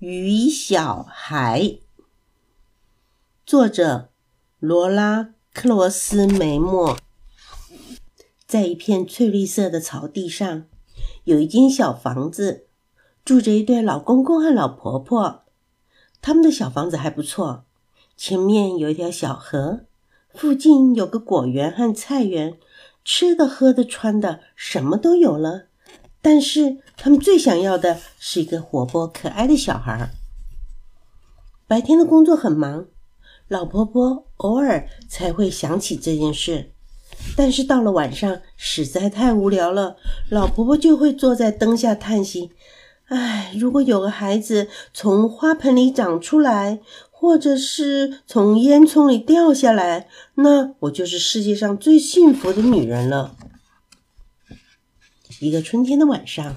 鱼小孩，作者罗拉·克罗斯梅莫。在一片翠绿色的草地上，有一间小房子，住着一对老公公和老婆婆。他们的小房子还不错，前面有一条小河，附近有个果园和菜园，吃的、喝的、穿的，什么都有了。但是他们最想要的是一个活泼可爱的小孩。白天的工作很忙，老婆婆偶尔才会想起这件事。但是到了晚上，实在太无聊了，老婆婆就会坐在灯下叹息：“唉，如果有个孩子从花盆里长出来，或者是从烟囱里掉下来，那我就是世界上最幸福的女人了。”一个春天的晚上，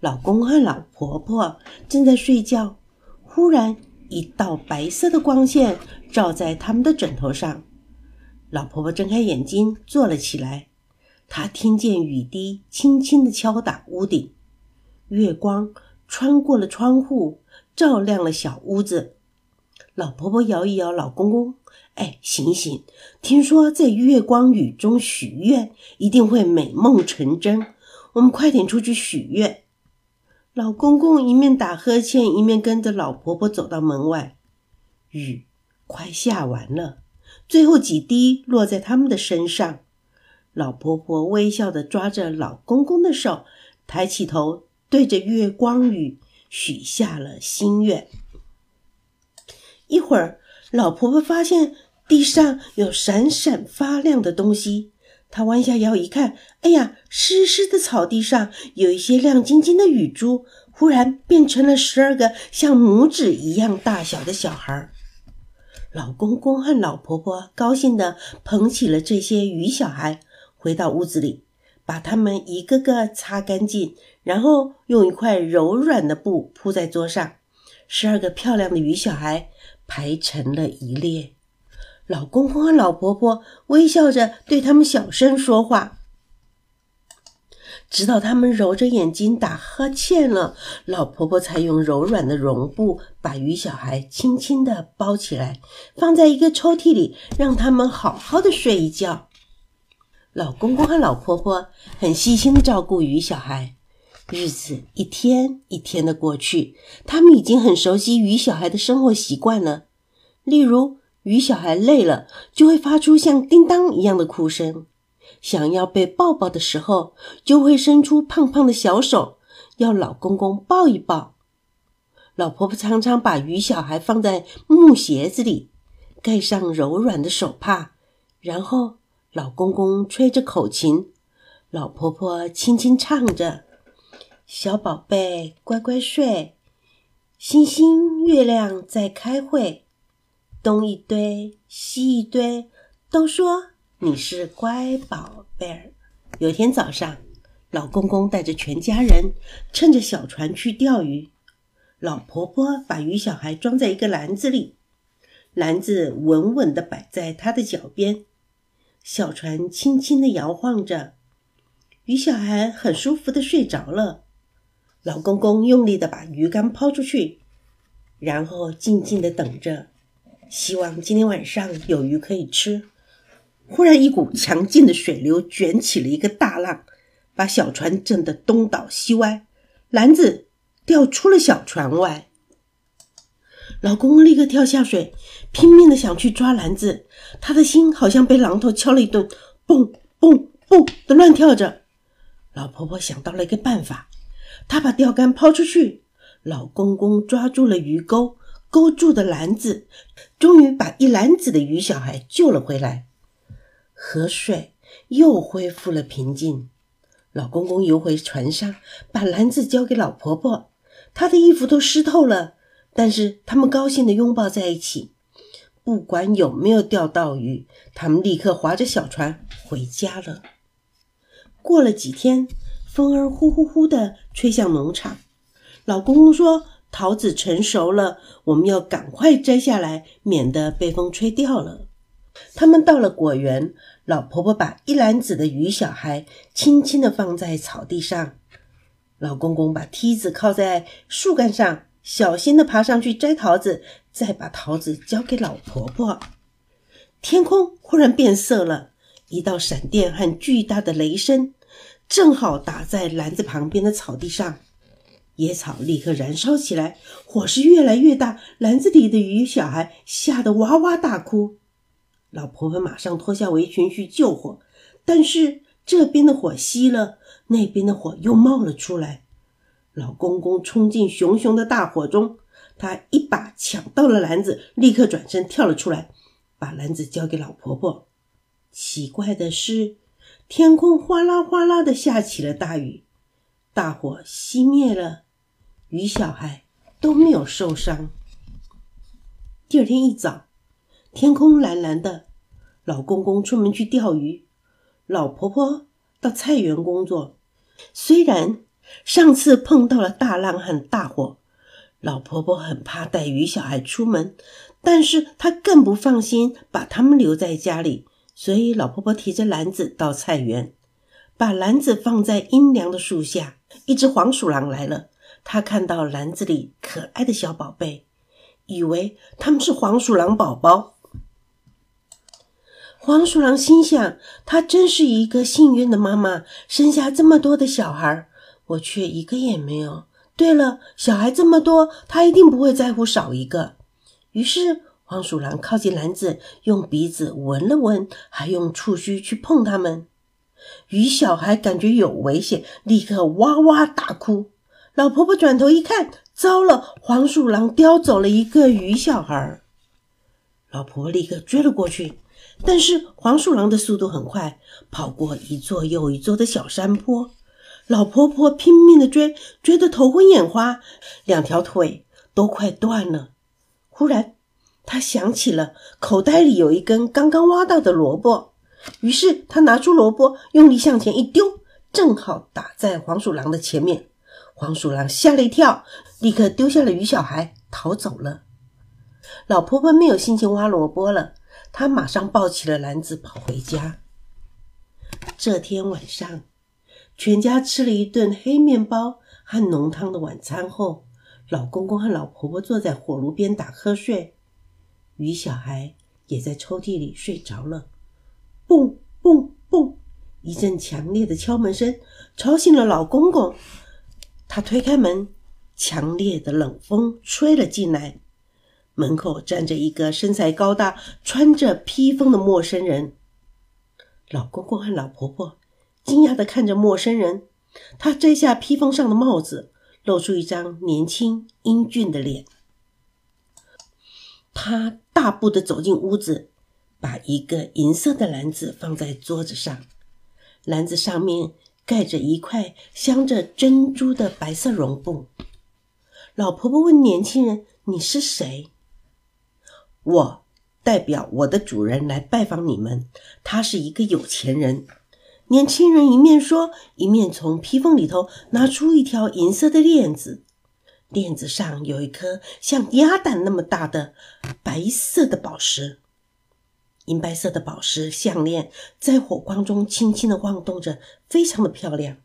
老公和老婆婆正在睡觉，忽然一道白色的光线照在他们的枕头上。老婆婆睁开眼睛，坐了起来。她听见雨滴轻轻地敲打屋顶，月光穿过了窗户，照亮了小屋子。老婆婆摇一摇老公公：“哎，醒醒！听说在月光雨中许愿，一定会美梦成真。”我们快点出去许愿。老公公一面打呵欠，一面跟着老婆婆走到门外。雨快下完了，最后几滴落在他们的身上。老婆婆微笑的抓着老公公的手，抬起头，对着月光雨许下了心愿。一会儿，老婆婆发现地上有闪闪发亮的东西。他弯下腰一看，哎呀，湿湿的草地上有一些亮晶晶的雨珠，忽然变成了十二个像拇指一样大小的小孩。老公公和老婆婆高兴地捧起了这些雨小孩，回到屋子里，把它们一个个擦干净，然后用一块柔软的布铺在桌上。十二个漂亮的雨小孩排成了一列。老公公和老婆婆微笑着对他们小声说话，直到他们揉着眼睛打哈欠了，老婆婆才用柔软的绒布把鱼小孩轻轻地包起来，放在一个抽屉里，让他们好好的睡一觉。老公公和老婆婆很细心的照顾鱼小孩，日子一天一天的过去，他们已经很熟悉鱼小孩的生活习惯了，例如。鱼小孩累了，就会发出像叮当一样的哭声；想要被抱抱的时候，就会伸出胖胖的小手，要老公公抱一抱。老婆婆常常把鱼小孩放在木鞋子里，盖上柔软的手帕，然后老公公吹着口琴，老婆婆轻轻唱着：“小宝贝，乖乖睡，星星月亮在开会。”东一堆，西一堆，都说你是乖宝贝儿。有天早上，老公公带着全家人乘着小船去钓鱼。老婆婆把鱼小孩装在一个篮子里，篮子稳稳地摆在他的脚边。小船轻轻地摇晃着，鱼小孩很舒服地睡着了。老公公用力地把鱼竿抛出去，然后静静地等着。希望今天晚上有鱼可以吃。忽然，一股强劲的水流卷起了一个大浪，把小船震得东倒西歪，篮子掉出了小船外。老公公立刻跳下水，拼命的想去抓篮子，他的心好像被榔头敲了一顿，蹦蹦蹦的乱跳着。老婆婆想到了一个办法，她把钓竿抛出去，老公公抓住了鱼钩。勾住的篮子，终于把一篮子的鱼小孩救了回来。河水又恢复了平静。老公公游回船上，把篮子交给老婆婆。她的衣服都湿透了，但是他们高兴地拥抱在一起。不管有没有钓到鱼，他们立刻划着小船回家了。过了几天，风儿呼呼呼地吹向农场。老公公说。桃子成熟了，我们要赶快摘下来，免得被风吹掉了。他们到了果园，老婆婆把一篮子的鱼小孩轻轻地放在草地上，老公公把梯子靠在树干上，小心的爬上去摘桃子，再把桃子交给老婆婆。天空忽然变色了，一道闪电和巨大的雷声正好打在篮子旁边的草地上，野草立刻燃烧起来，火势越来越大，篮子里的鱼小孩吓得哇哇大哭。老婆婆马上脱下围裙去救火，但是这边的火熄了，那边的火又冒了出来。老公公冲进熊熊的大火中，他一把抢到了篮子，立刻转身跳了出来，把篮子交给老婆婆。奇怪的是，天空哗啦哗啦的下起了大雨，大火熄灭了，鱼小孩都没有受伤。第二天一早，天空蓝蓝的，老公公出门去钓鱼，老婆婆到菜园工作。虽然。上次碰到了大浪和大火，老婆婆很怕带鱼小孩出门，但是她更不放心把他们留在家里，所以老婆婆提着篮子到菜园，把篮子放在阴凉的树下。一只黄鼠狼来了，他看到篮子里可爱的小宝贝，以为他们是黄鼠狼宝宝。黄鼠狼心想：她真是一个幸运的妈妈，生下这么多的小孩。我却一个也没有。对了，小孩这么多，他一定不会在乎少一个。于是，黄鼠狼靠近篮子，用鼻子闻了闻，还用触须去碰它们。鱼小孩感觉有危险，立刻哇哇大哭。老婆婆转头一看，糟了，黄鼠狼叼走了一个鱼小孩。老婆婆立刻追了过去，但是黄鼠狼的速度很快，跑过一座又一座的小山坡。老婆婆拼命的追，追得头昏眼花，两条腿都快断了。忽然，她想起了口袋里有一根刚刚挖到的萝卜，于是她拿出萝卜，用力向前一丢，正好打在黄鼠狼的前面。黄鼠狼吓了一跳，立刻丢下了鱼小孩逃走了。老婆婆没有心情挖萝卜了，她马上抱起了篮子跑回家。这天晚上。全家吃了一顿黑面包和浓汤的晚餐后，老公公和老婆婆坐在火炉边打瞌睡，鱼小孩也在抽屉里睡着了。嘣嘣嘣！一阵强烈的敲门声吵醒了老公公。他推开门，强烈的冷风吹了进来。门口站着一个身材高大、穿着披风的陌生人。老公公和老婆婆。惊讶的看着陌生人，他摘下披风上的帽子，露出一张年轻英俊的脸。他大步的走进屋子，把一个银色的篮子放在桌子上，篮子上面盖着一块镶着珍珠的白色绒布。老婆婆问年轻人：“你是谁？”“我代表我的主人来拜访你们，他是一个有钱人。”年轻人一面说，一面从披风里头拿出一条银色的链子，链子上有一颗像鸭蛋那么大的白色的宝石。银白色的宝石项链在火光中轻轻的晃动着，非常的漂亮。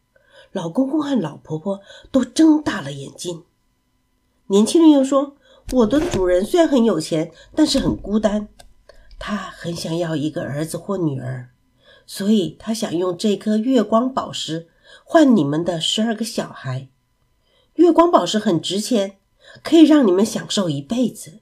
老公公和老婆婆都睁大了眼睛。年轻人又说：“我的主人虽然很有钱，但是很孤单，他很想要一个儿子或女儿。”所以他想用这颗月光宝石换你们的十二个小孩。月光宝石很值钱，可以让你们享受一辈子。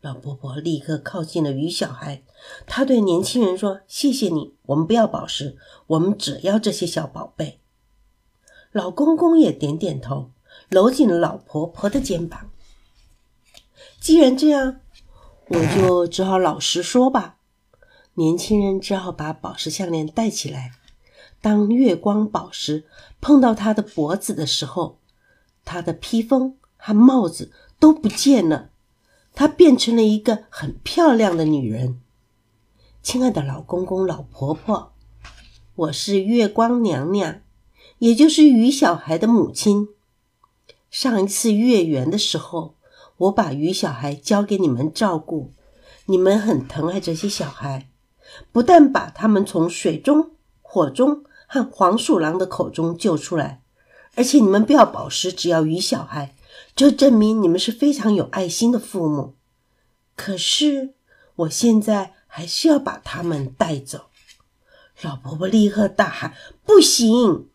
老婆婆立刻靠近了鱼小孩，她对年轻人说：“谢谢你，我们不要宝石，我们只要这些小宝贝。”老公公也点点头，搂紧了老婆婆的肩膀。既然这样，我就只好老实说吧。年轻人只好把宝石项链戴起来。当月光宝石碰到他的脖子的时候，他的披风和帽子都不见了，她变成了一个很漂亮的女人。亲爱的老公公、老婆婆，我是月光娘娘，也就是鱼小孩的母亲。上一次月圆的时候，我把鱼小孩交给你们照顾，你们很疼爱这些小孩。不但把他们从水中、火中和黄鼠狼的口中救出来，而且你们不要宝石，只要鱼小孩，就证明你们是非常有爱心的父母。可是我现在还是要把他们带走。老婆婆立刻大喊：“不行！”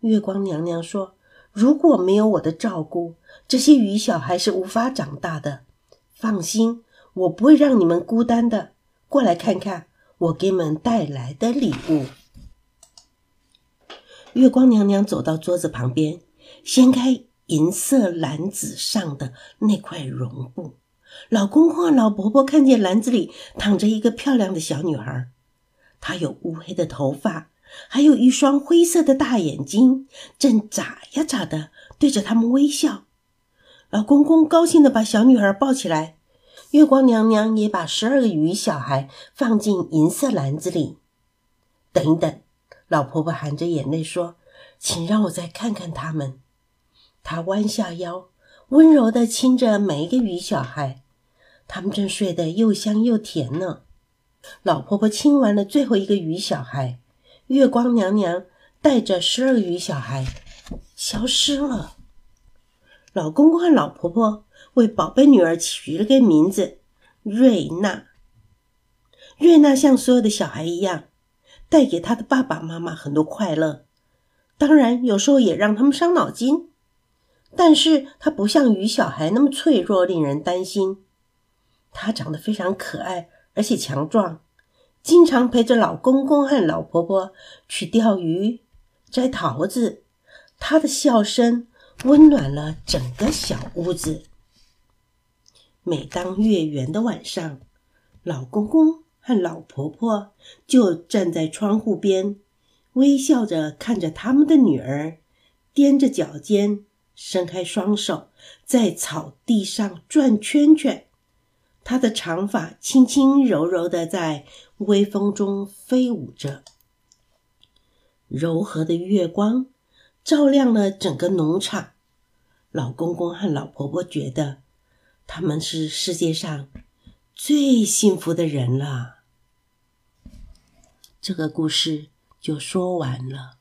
月光娘娘说：“如果没有我的照顾，这些鱼小孩是无法长大的。放心，我不会让你们孤单的。过来看看我给你们带来的礼物。”月光娘娘走到桌子旁边，掀开银色篮子上的那块绒布。老公公和老婆婆看见篮子里躺着一个漂亮的小女孩，她有乌黑的头发，还有一双灰色的大眼睛，正眨呀眨的对着他们微笑。老公公高兴的把小女孩抱起来，月光娘娘也把十二个鱼小孩放进银色篮子里。等一等。老婆婆含着眼泪说：“请让我再看看他们。”她弯下腰，温柔地亲着每一个鱼小孩，他们正睡得又香又甜呢。老婆婆亲完了最后一个鱼小孩，月光娘娘带着十二个鱼小孩消失了。老公公和老婆婆为宝贝女儿取了个名字——瑞娜。瑞娜像所有的小孩一样。带给她的爸爸妈妈很多快乐，当然有时候也让他们伤脑筋。但是他不像鱼小孩那么脆弱，令人担心。他长得非常可爱，而且强壮，经常陪着老公公和老婆婆去钓鱼、摘桃子。他的笑声温暖了整个小屋子。每当月圆的晚上，老公公。和老婆婆就站在窗户边，微笑着看着他们的女儿，踮着脚尖，伸开双手，在草地上转圈圈。她的长发轻轻柔柔的在微风中飞舞着，柔和的月光照亮了整个农场。老公公和老婆婆觉得他们是世界上最幸福的人了。这个故事就说完了。